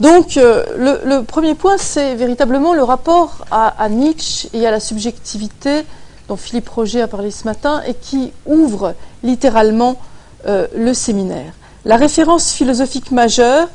Donc, euh, le, premier point, c'est véritablement le rapport à, Nietzsche et à la subjectivité dont Philippe Roger a parlé ce matin et qui ouvre littéralement euh, le séminaire. La référence philosophique majeure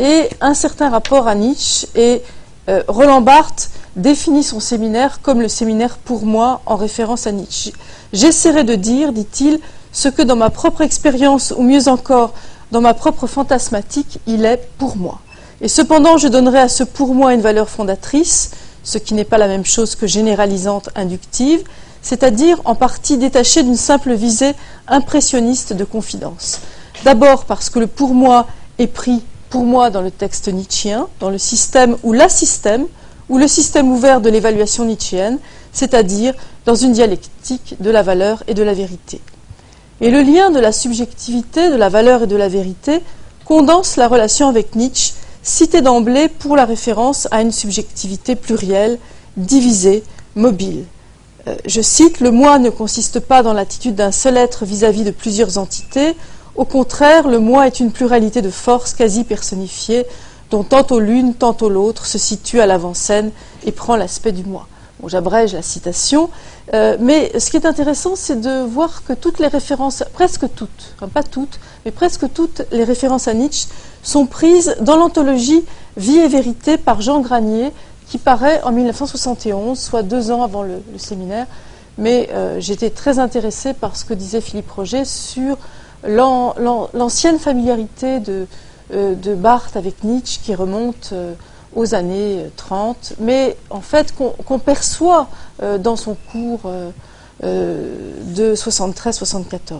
est un certain rapport à Nietzsche et euh, Roland Barthes définit son séminaire comme le séminaire pour moi en référence à Nietzsche. J'essaierai de dire, dit-il, ce que dans ma propre expérience, ou mieux encore dans ma propre fantasmatique, il est pour moi. Et cependant, je donnerai à ce pour moi une valeur fondatrice, ce qui n'est pas la même chose que généralisante inductive, c'est-à-dire en partie détachée d'une simple visée impressionniste de confidence. D'abord parce que le pour moi est pris pour moi dans le texte nietzschéen, dans le système ou la système, ou le système ouvert de l'évaluation nietzschéenne, c'est-à-dire dans une dialectique de la valeur et de la vérité. Et le lien de la subjectivité, de la valeur et de la vérité condense la relation avec Nietzsche, cité d'emblée pour la référence à une subjectivité plurielle, divisée, mobile. Euh, je cite, Le moi ne consiste pas dans l'attitude d'un seul être vis-à-vis de plusieurs entités. Au contraire, le moi est une pluralité de forces quasi personnifiées, dont tantôt l'une, tantôt l'autre se situe à l'avant-scène et prend l'aspect du moi. Bon, J'abrège la citation, euh, mais ce qui est intéressant, c'est de voir que toutes les références, presque toutes, pas toutes, mais presque toutes les références à Nietzsche sont prises dans l'anthologie Vie et vérité par Jean Granier, qui paraît en 1971, soit deux ans avant le, séminaire. Mais euh, j'étais très intéressée par ce que disait Philippe Roger sur l'ancienne familiarité de, euh, de, Barthes avec Nietzsche qui remonte aux années 30, mais en fait qu'on perçoit euh, dans son cours euh, euh, de 73-74.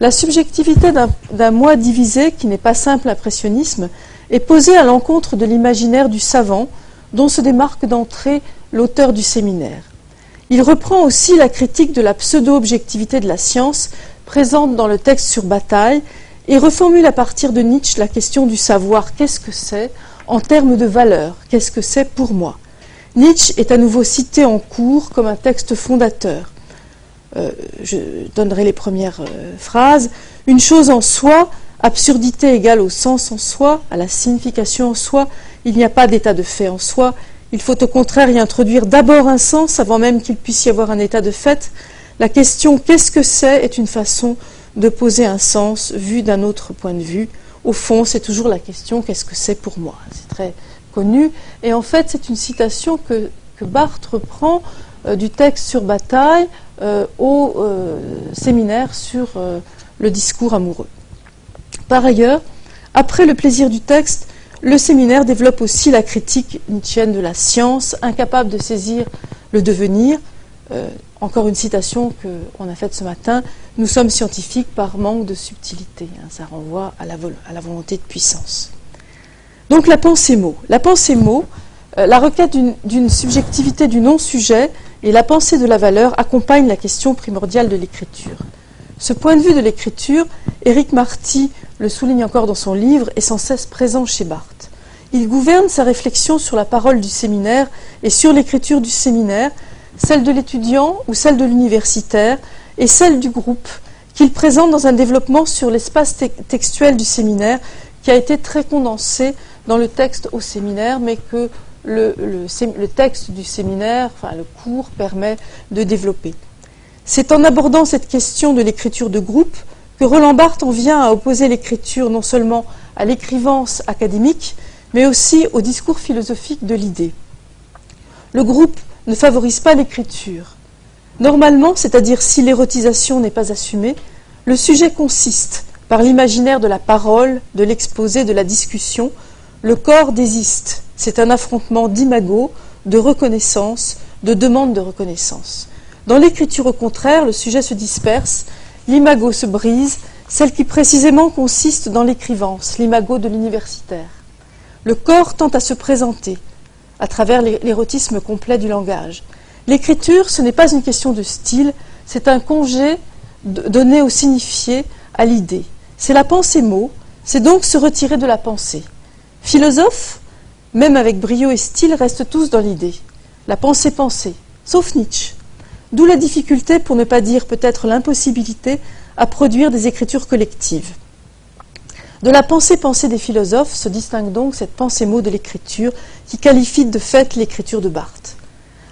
La subjectivité d'un moi divisé, qui n'est pas simple impressionnisme, est posée à l'encontre de l'imaginaire du savant, dont se démarque d'entrée l'auteur du séminaire. Il reprend aussi la critique de la pseudo-objectivité de la science présente dans le texte sur Bataille et reformule à partir de Nietzsche la question du savoir qu'est-ce que c'est? En termes de valeur, qu'est-ce que c'est pour moi Nietzsche est à nouveau cité en cours comme un texte fondateur. Euh, je donnerai les premières euh, phrases. Une chose en soi, absurdité égale au sens en soi, à la signification en soi, il n'y a pas d'état de fait en soi. Il faut au contraire y introduire d'abord un sens avant même qu'il puisse y avoir un état de fait. La question qu'est-ce que c'est est une façon de poser un sens vu d'un autre point de vue au fond, c'est toujours la question qu'est-ce que c'est pour moi? C'est très connu. Et en fait, c'est une citation que, Barthes reprend euh, du texte sur bataille euh, au euh, séminaire sur le discours amoureux. Par ailleurs, après le plaisir du texte, le séminaire développe aussi la critique nietzschéenne de la science, incapable de saisir le devenir, encore une citation qu'on a faite ce matin, nous sommes scientifiques par manque de subtilité. Hein, ça renvoie à la, volonté de puissance. Donc la pensée mot. La pensée mot, euh, la requête d'une subjectivité du non-sujet et la pensée de la valeur accompagnent la question primordiale de l'écriture. Ce point de vue de l'écriture, Éric Marty le souligne encore dans son livre, est sans cesse présent chez Barthes. Il gouverne sa réflexion sur la parole du séminaire et sur l'écriture du séminaire celle de l'étudiant ou celle de l'universitaire, et celle du groupe, qu'il présente dans un développement sur l'espace textuel du séminaire, qui a été très condensé dans le texte au séminaire, mais que le, texte du séminaire, enfin le cours, permet de développer. C'est en abordant cette question de l'écriture de groupe que Roland Barthes en vient à opposer l'écriture non seulement à l'écrivance académique, mais aussi au discours philosophique de l'idée. Le groupe ne favorise pas l'écriture. Normalement, c'est-à-dire si l'érotisation n'est pas assumée, le sujet consiste, par l'imaginaire de la parole, de l'exposé, de la discussion, le corps désiste. C'est un affrontement d'imago, de reconnaissance, de demande de reconnaissance. Dans l'écriture, au contraire, le sujet se disperse, l'imago se brise, celle qui précisément consiste dans l'écrivance, l'imago de l'universitaire. Le corps tente à se présenter, à travers l'érotisme complet du langage. L'écriture, ce n'est pas une question de style, c'est un congé donné au signifié, à l'idée. C'est la pensée mot, c'est donc se retirer de la pensée. Philosophes, même avec brio et style, restent tous dans l'idée. La pensée pensée, sauf Nietzsche. D'où la difficulté, pour ne pas dire peut-être l'impossibilité, à produire des écritures collectives. De la pensée-pensée des philosophes se distingue donc cette pensée-mot de l'écriture qui qualifie de fait l'écriture de Barthes.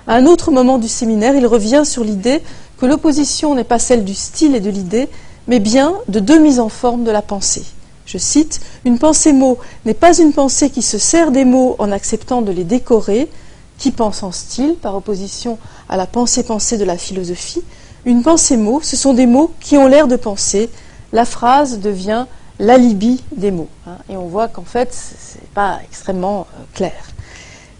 À un autre moment du séminaire, il revient sur l'idée que l'opposition n'est pas celle du style et de l'idée, mais bien de deux mises en forme de la pensée. Je cite, Une pensée-mot n'est pas une pensée qui se sert des mots en acceptant de les décorer, qui pense en style, par opposition à la pensée-pensée de la philosophie. Une pensée-mot, ce sont des mots qui ont l'air de penser. La phrase devient l'alibi des mots. Hein. et on voit qu'en fait, ce n'est pas extrêmement euh, clair.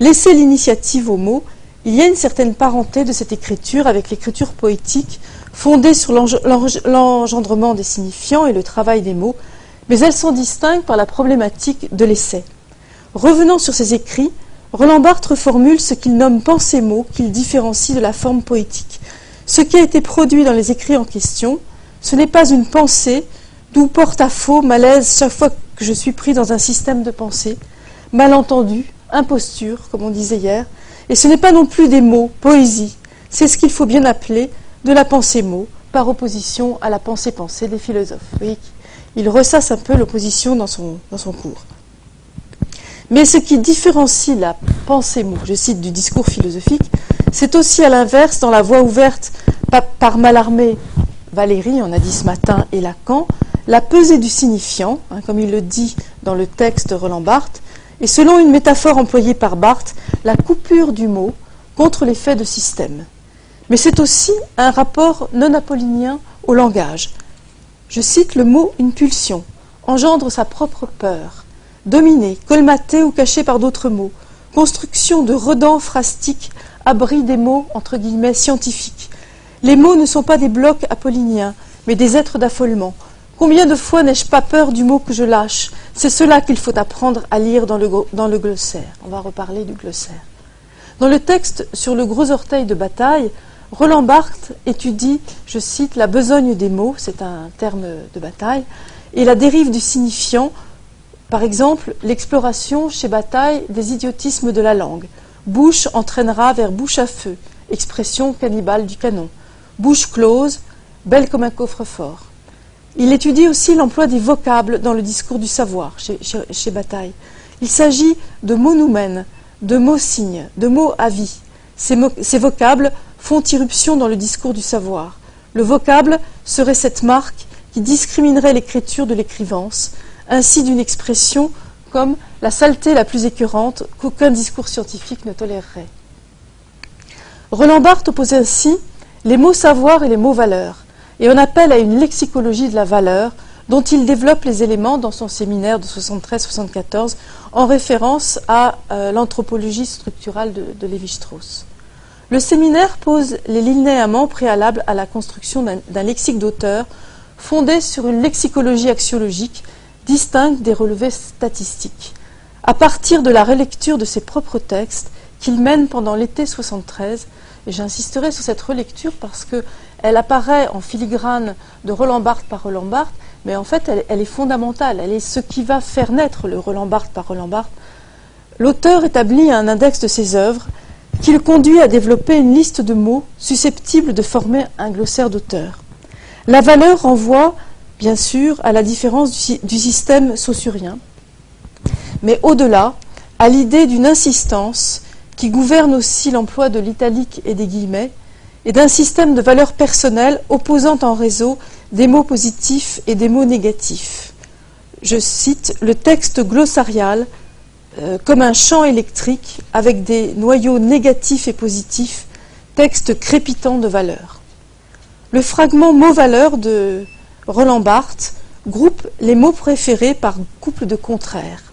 Laisser l'initiative aux mots, il y a une certaine parenté de cette écriture avec l'écriture poétique, fondée sur l'engendrement des signifiants et le travail des mots, mais elles sont distinctes par la problématique de l'essai. Revenant sur ces écrits, Roland Barthes reformule ce qu'il nomme pensée-mot qu'il différencie de la forme poétique. Ce qui a été produit dans les écrits en question, ce n'est pas une pensée, d'où porte à faux malaise chaque fois que je suis pris dans un système de pensée, malentendu, imposture, comme on disait hier, et ce n'est pas non plus des mots, poésie, c'est ce qu'il faut bien appeler de la pensée-mot, par opposition à la pensée-pensée des philosophes. Il ressasse un peu l'opposition dans son, dans son cours. Mais ce qui différencie la pensée-mot, je cite, du discours philosophique, c'est aussi à l'inverse, dans la voie ouverte par Mallarmé, Valérie, on a dit ce matin, et Lacan, la pesée du signifiant, hein, comme il le dit dans le texte de Roland Barthes, et selon une métaphore employée par Barthes, la coupure du mot contre l'effet de système. Mais c'est aussi un rapport non apollinien au langage. Je cite le mot une pulsion, engendre sa propre peur, dominée, colmatée ou cachée par d'autres mots, construction de redans phrastiques, abri des mots entre guillemets scientifiques. Les mots ne sont pas des blocs apolliniens, mais des êtres d'affolement, Combien de fois n'ai-je pas peur du mot que je lâche? C'est cela qu'il faut apprendre à lire dans le, glossaire. On va reparler du glossaire. Dans le texte sur le gros orteil de bataille, Roland Barthes étudie, je cite, la besogne des mots, c'est un terme de bataille, et la dérive du signifiant, par exemple, l'exploration chez Bataille des idiotismes de la langue. Bouche entraînera vers bouche à feu, expression cannibale du canon. Bouche close, belle comme un coffre-fort. Il étudie aussi l'emploi des vocables dans le discours du savoir chez, Bataille. Il s'agit de mots noumènes, de mots signes, de mots avis. Ces, vocables font irruption dans le discours du savoir. Le vocable serait cette marque qui discriminerait l'écriture de l'écrivance, ainsi d'une expression comme la saleté la plus écœurante qu'aucun discours scientifique ne tolérerait. Roland Barthes oppose ainsi les mots savoir et les mots valeur et on appelle à une lexicologie de la valeur dont il développe les éléments dans son séminaire de 73-74 en référence à euh, l'anthropologie structurale de, Lévi-Strauss. Le séminaire pose les linéaments préalables à la construction d'un lexique d'auteur fondé sur une lexicologie axiologique distincte des relevés statistiques. À partir de la relecture de ses propres textes qu'il mène pendant l'été 73, et j'insisterai sur cette relecture parce que elle apparaît en filigrane de Roland Barthes par Roland Barthes, mais en fait, elle, est fondamentale. Elle est ce qui va faire naître le Roland Barthes par Roland Barthes. L'auteur établit un index de ses œuvres qui le conduit à développer une liste de mots susceptibles de former un glossaire d'auteur. La valeur renvoie, bien sûr, à la différence du, du système saussurien, mais au-delà, à l'idée d'une insistance qui gouverne aussi l'emploi de l'italique et des guillemets, et d'un système de valeurs personnelles opposant en réseau des mots positifs et des mots négatifs. Je cite le texte glossarial euh, comme un champ électrique avec des noyaux négatifs et positifs, texte crépitant de valeurs. Le fragment mot-valeur de Roland Barthes groupe les mots préférés par couple de contraires.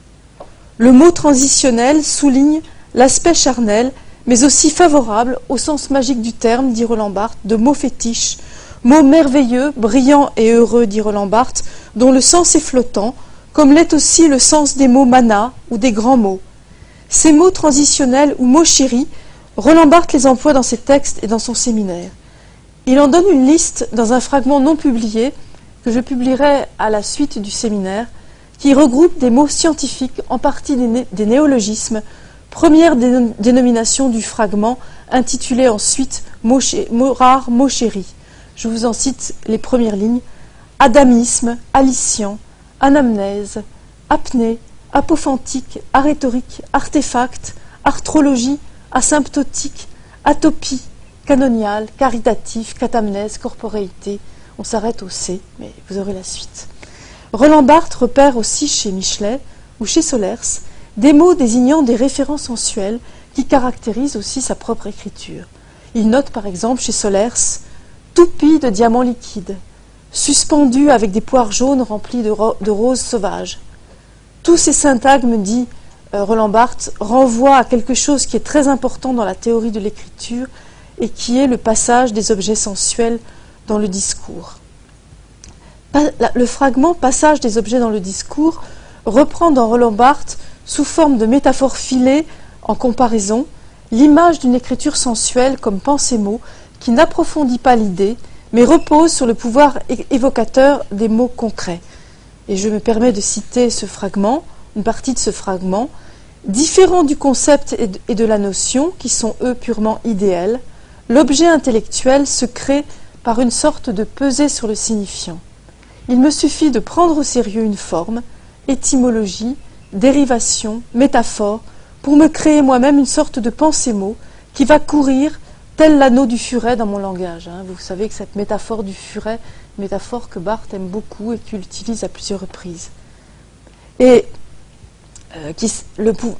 Le mot transitionnel souligne l'aspect charnel mais aussi favorable au sens magique du terme, dit Roland Barthes, de mots fétiches, mots merveilleux, brillants et heureux, dit Roland Barthes, dont le sens est flottant, comme l'est aussi le sens des mots mana ou des grands mots. Ces mots transitionnels ou mots chéris, Roland Barthes les emploie dans ses textes et dans son séminaire. Il en donne une liste dans un fragment non publié que je publierai à la suite du séminaire, qui regroupe des mots scientifiques, en partie des néologismes, Première dénomination du fragment, intitulé ensuite rares, mots chéris. Je vous en cite les premières lignes. Adamisme, alician, anamnèse, apnée, apophantique, arétorique, artefact, arthrologie, asymptotique, atopie, canoniale, caritatif, catamnèse, corporéité. On s'arrête au C, mais vous aurez la suite. Roland Barthes repère aussi chez Michelet ou chez Solers des mots désignant des références sensuelles qui caractérisent aussi sa propre écriture. Il note par exemple chez Solers toupie de diamants liquides, suspendu avec des poires jaunes remplies de, de roses sauvages. Tous ces syntagmes, dit euh, Roland Barthes, renvoient à quelque chose qui est très important dans la théorie de l'écriture et qui est le passage des objets sensuels dans le discours. Le fragment Passage des objets dans le discours reprend dans Roland Barthes, sous forme de métaphore filée en comparaison, l'image d'une écriture sensuelle comme pensée-mot qui n'approfondit pas l'idée, mais repose sur le pouvoir évocateur des mots concrets. Et je me permets de citer ce fragment, une partie de ce fragment, différent du concept et de la notion, qui sont eux purement idéels, l'objet intellectuel se crée par une sorte de pesée sur le signifiant. Il me suffit de prendre au sérieux une forme, étymologie, dérivation, métaphore, pour me créer moi-même une sorte de pensée-mot qui va courir tel l'anneau du furet dans mon langage. Hein. Vous savez que cette métaphore du furet, métaphore que Barthes aime beaucoup et qu'il utilise à plusieurs reprises. Et euh,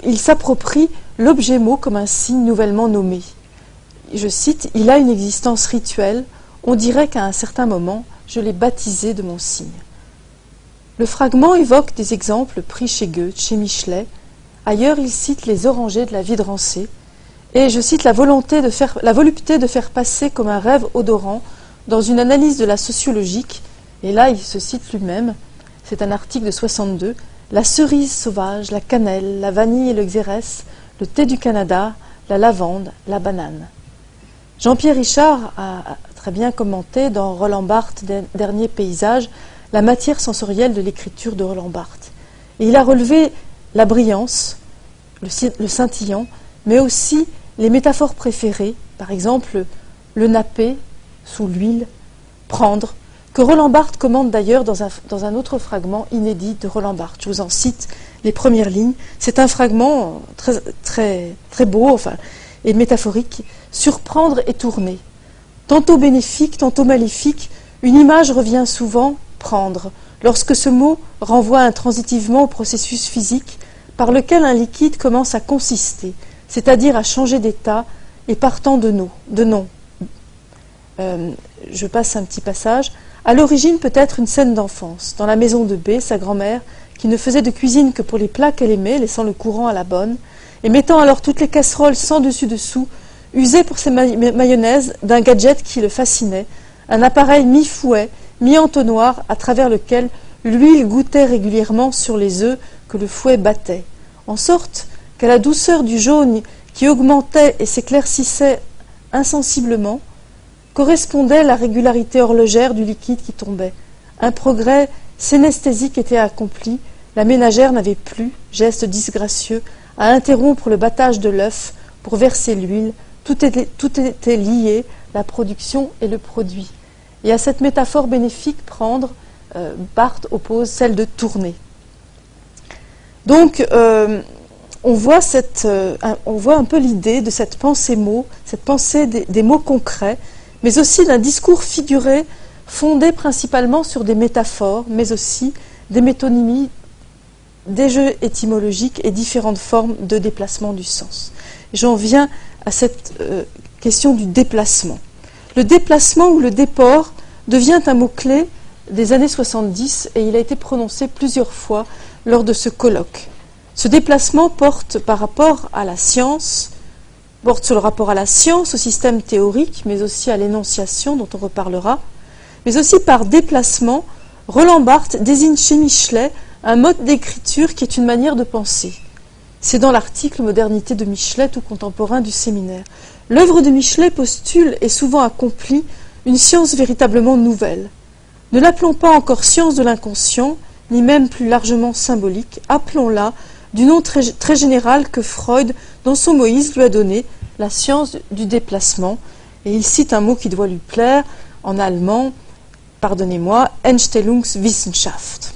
il s'approprie l'objet mot comme un signe nouvellement nommé. Je cite, Il a une existence rituelle, on dirait qu'à un certain moment, je l'ai baptisé de mon signe. Le fragment évoque des exemples pris chez Goethe, chez Michelet. Ailleurs, il cite les orangers de la vie de Rancé. Et je cite la, volupté de faire passer comme un rêve odorant dans une analyse de la sociologique. Et là, il se cite lui-même. C'est un article de 62. La cerise sauvage, la cannelle, la vanille et le xérès, le thé du Canada, la lavande, la banane. Jean-Pierre Richard a très bien commenté dans Roland Barthes, Dernier paysage, la matière sensorielle de l'écriture de Roland Barthes. Et il a relevé la brillance, le, scintillant, mais aussi les métaphores préférées, par exemple le napper sous l'huile, prendre, que Roland Barthes commande d'ailleurs dans un, autre fragment inédit de Roland Barthes. Je vous en cite les premières lignes. C'est un fragment très, très, très beau enfin, et métaphorique. Surprendre et tourner. Tantôt bénéfique, tantôt maléfique, une image revient souvent prendre, lorsque ce mot renvoie intransitivement au processus physique par lequel un liquide commence à consister, c'est-à-dire à changer d'état et partant de, nom. De nom. Euh, je passe un petit passage. À l'origine peut-être une scène d'enfance. Dans la maison de B, sa grand-mère, qui ne faisait de cuisine que pour les plats qu'elle aimait, laissant le courant à la bonne, et mettant alors toutes les casseroles sans dessus-dessous usait pour ses mayonnaises d'un gadget qui le fascinait, un appareil mi-fouet, mi-entonnoir à travers lequel l'huile goûtait régulièrement sur les œufs que le fouet battait, en sorte qu'à la douceur du jaune qui augmentait et s'éclaircissait insensiblement, correspondait la régularité horlogère du liquide qui tombait. Un progrès synesthésique était accompli, la ménagère n'avait plus, geste disgracieux, à interrompre le battage de l'œuf pour verser l'huile, tout était, lié, la production et le produit. Et à cette métaphore bénéfique, prendre, euh, Barthes oppose celle de tourner. Donc, euh, on, voit euh, un, on, voit un peu l'idée de cette pensée-mot, cette pensée des, mots concrets, mais aussi d'un discours figuré fondé principalement sur des métaphores, mais aussi des métonymies, des jeux étymologiques et différentes formes de déplacement du sens. J'en viens à cette euh, question du déplacement. Le déplacement ou le déport devient un mot-clé des années 70 et il a été prononcé plusieurs fois lors de ce colloque. Ce déplacement porte par rapport à la science, porte sur le rapport à la science, au système théorique, mais aussi à l'énonciation dont on reparlera, mais aussi par déplacement, Roland Barthes désigne chez Michelet un mode d'écriture qui est une manière de penser. C'est dans l'article Modernité de Michelet, tout contemporain du séminaire. L'œuvre de Michelet postule et souvent accomplit une science véritablement nouvelle. Ne l'appelons pas encore science de l'inconscient, ni même plus largement symbolique, appelons-la du nom très, très, général que Freud, dans son Moïse, lui a donné, la science du déplacement. Et il cite un mot qui doit lui plaire, en allemand, pardonnez-moi, Einstellungswissenschaft.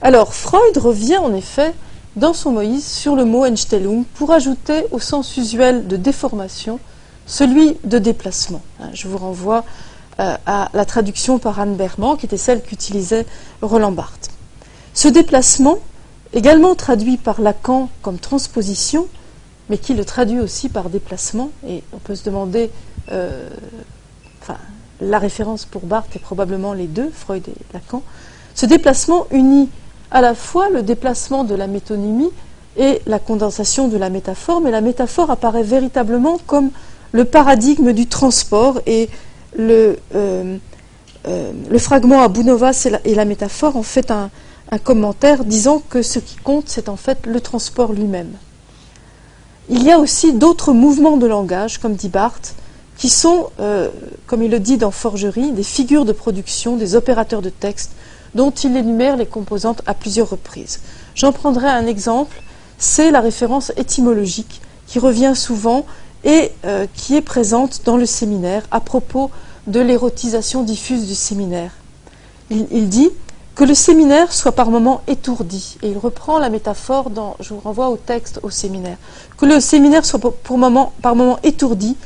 Alors, Freud revient en effet dans son Moïse sur le mot Einstellung pour ajouter au sens usuel de déformation celui de déplacement. Hein, je vous renvoie euh, à la traduction par Anne Berman, qui était celle qu'utilisait Roland Barthes. Ce déplacement, également traduit par Lacan comme transposition, mais qui le traduit aussi par déplacement, et on peut se demander, euh, enfin, la référence pour Barthes est probablement les deux, Freud et Lacan, ce déplacement unit à la fois le déplacement de la métonymie et la condensation de la métaphore, mais la métaphore apparaît véritablement comme le paradigme du transport et le, euh, euh, fragment à Bounovas et la, métaphore en fait un, commentaire disant que ce qui compte, c'est en fait le transport lui-même. Il y a aussi d'autres mouvements de langage, comme dit Barthes, qui sont, euh, comme il le dit dans Forgerie, des figures de production, des opérateurs de texte, dont il énumère les composantes à plusieurs reprises. J'en prendrai un exemple, c'est la référence étymologique qui revient souvent et euh, qui est présente dans le séminaire à propos de l'érotisation diffuse du séminaire. Il, dit que le séminaire soit par moments étourdi, et il reprend la métaphore dans, je vous renvoie au texte au séminaire, que le séminaire soit pour, moment, par moments étourdi,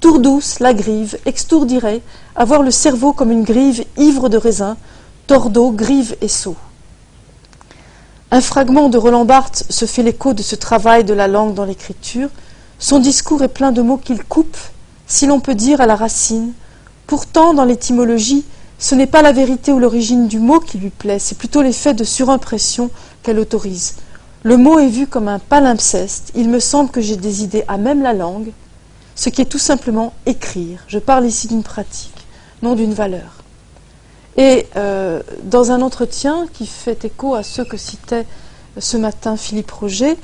tour douce, la grive, extourdirait, avoir le cerveau comme une grive ivre de raisin, Tordeau, Grive et Sceaux. Un fragment de Roland Barthes se fait l'écho de ce travail de la langue dans l'écriture. Son discours est plein de mots qu'il coupe, si l'on peut dire à la racine. Pourtant, dans l'étymologie, ce n'est pas la vérité ou l'origine du mot qui lui plaît, c'est plutôt l'effet de surimpression qu'elle autorise. Le mot est vu comme un palimpseste. Il me semble que j'ai des idées à même la langue, ce qui est tout simplement écrire. Je parle ici d'une pratique, non d'une valeur. Et euh, dans un entretien qui fait écho à ceux que citait ce matin Philippe Roger,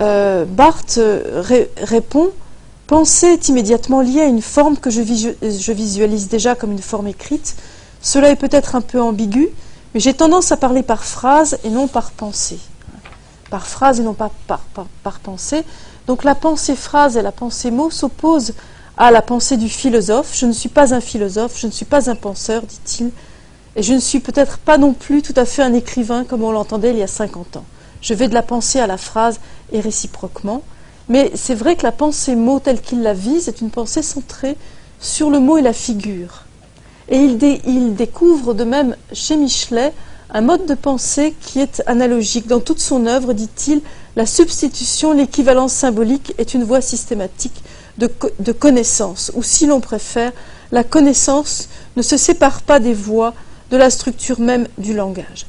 euh, Barthes répond Penser est immédiatement lié à une forme que je, visualise déjà comme une forme écrite. Cela est peut-être un peu ambigu, mais j'ai tendance à parler par phrase et non par pensée. Par phrase et non pas par, par, par pensée. Donc la pensée-phrase et la pensée-mot s'opposent à la pensée du philosophe. Je ne suis pas un philosophe, je ne suis pas un penseur, dit-il. Et je ne suis peut-être pas non plus tout à fait un écrivain comme on l'entendait il y a 50 ans. Je vais de la pensée à la phrase et réciproquement. Mais c'est vrai que la pensée mot telle qu'il la vise est une pensée centrée sur le mot et la figure. Et il, découvre de même chez Michelet un mode de pensée qui est analogique. Dans toute son œuvre, dit-il, la substitution, l'équivalence symbolique est une voie systématique de connaissance, ou si l'on préfère, la connaissance ne se sépare pas des voies de la structure même du langage.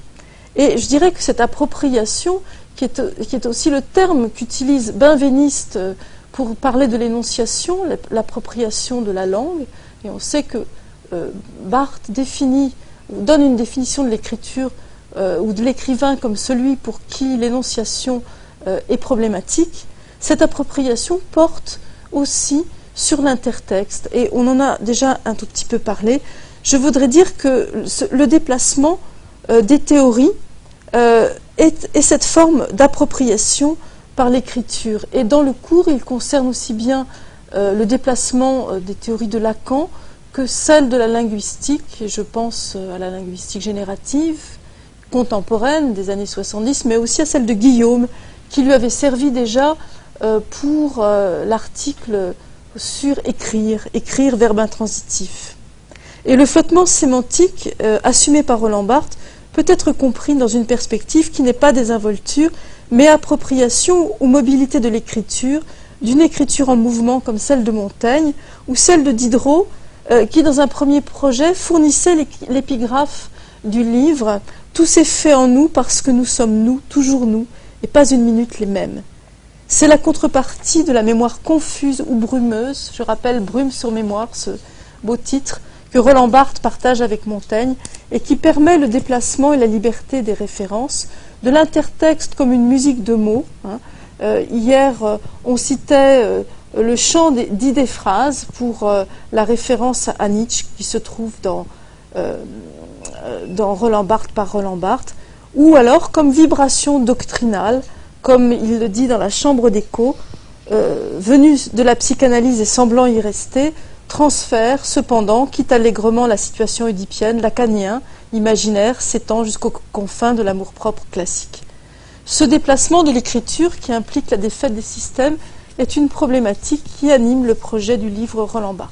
Et je dirais que cette appropriation, qui est, aussi le terme qu'utilise Benveniste euh, pour parler de l'énonciation, l'appropriation de la langue, et on sait que euh, Barthes définit, donne une définition de l'écriture euh, ou de l'écrivain comme celui pour qui l'énonciation est problématique, cette appropriation porte aussi sur l'intertexte, et on en a déjà un tout petit peu parlé, je voudrais dire que le déplacement euh, des théories euh, est, cette forme d'appropriation par l'écriture. Et dans le cours, il concerne aussi bien euh, le déplacement des théories de Lacan que celle de la linguistique, je pense à la linguistique générative contemporaine des années 70, mais aussi à celle de Guillaume, qui lui avait servi déjà pour l'article sur écrire, écrire verbe intransitif. Et le flottement sémantique euh, assumé par Roland Barthes peut être compris dans une perspective qui n'est pas désinvolture, mais appropriation ou mobilité de l'écriture, d'une écriture en mouvement comme celle de Montaigne ou celle de Diderot, euh, qui dans un premier projet fournissait l'épigraphe du livre Tout s'est fait en nous parce que nous sommes nous, toujours nous, et pas une minute les mêmes. C'est la contrepartie de la mémoire confuse ou brumeuse, je rappelle Brume sur mémoire, ce beau titre, que Roland Barthes partage avec Montaigne et qui permet le déplacement et la liberté des références, de l'intertexte comme une musique de mots. Hein. Euh, hier, euh, on citait euh, le chant d'idées phrases pour la référence à Nietzsche qui se trouve dans Roland Barthes par Roland Barthes, ou alors comme vibration doctrinale, comme il le dit dans la chambre d'écho, venue de la psychanalyse et semblant y rester, transfère cependant, quitte allègrement la situation oedipienne, lacanien, imaginaire s'étend jusqu'aux confins de l'amour-propre classique. Ce déplacement de l'écriture qui implique la défaite des systèmes est une problématique qui anime le projet du livre Roland Barthes.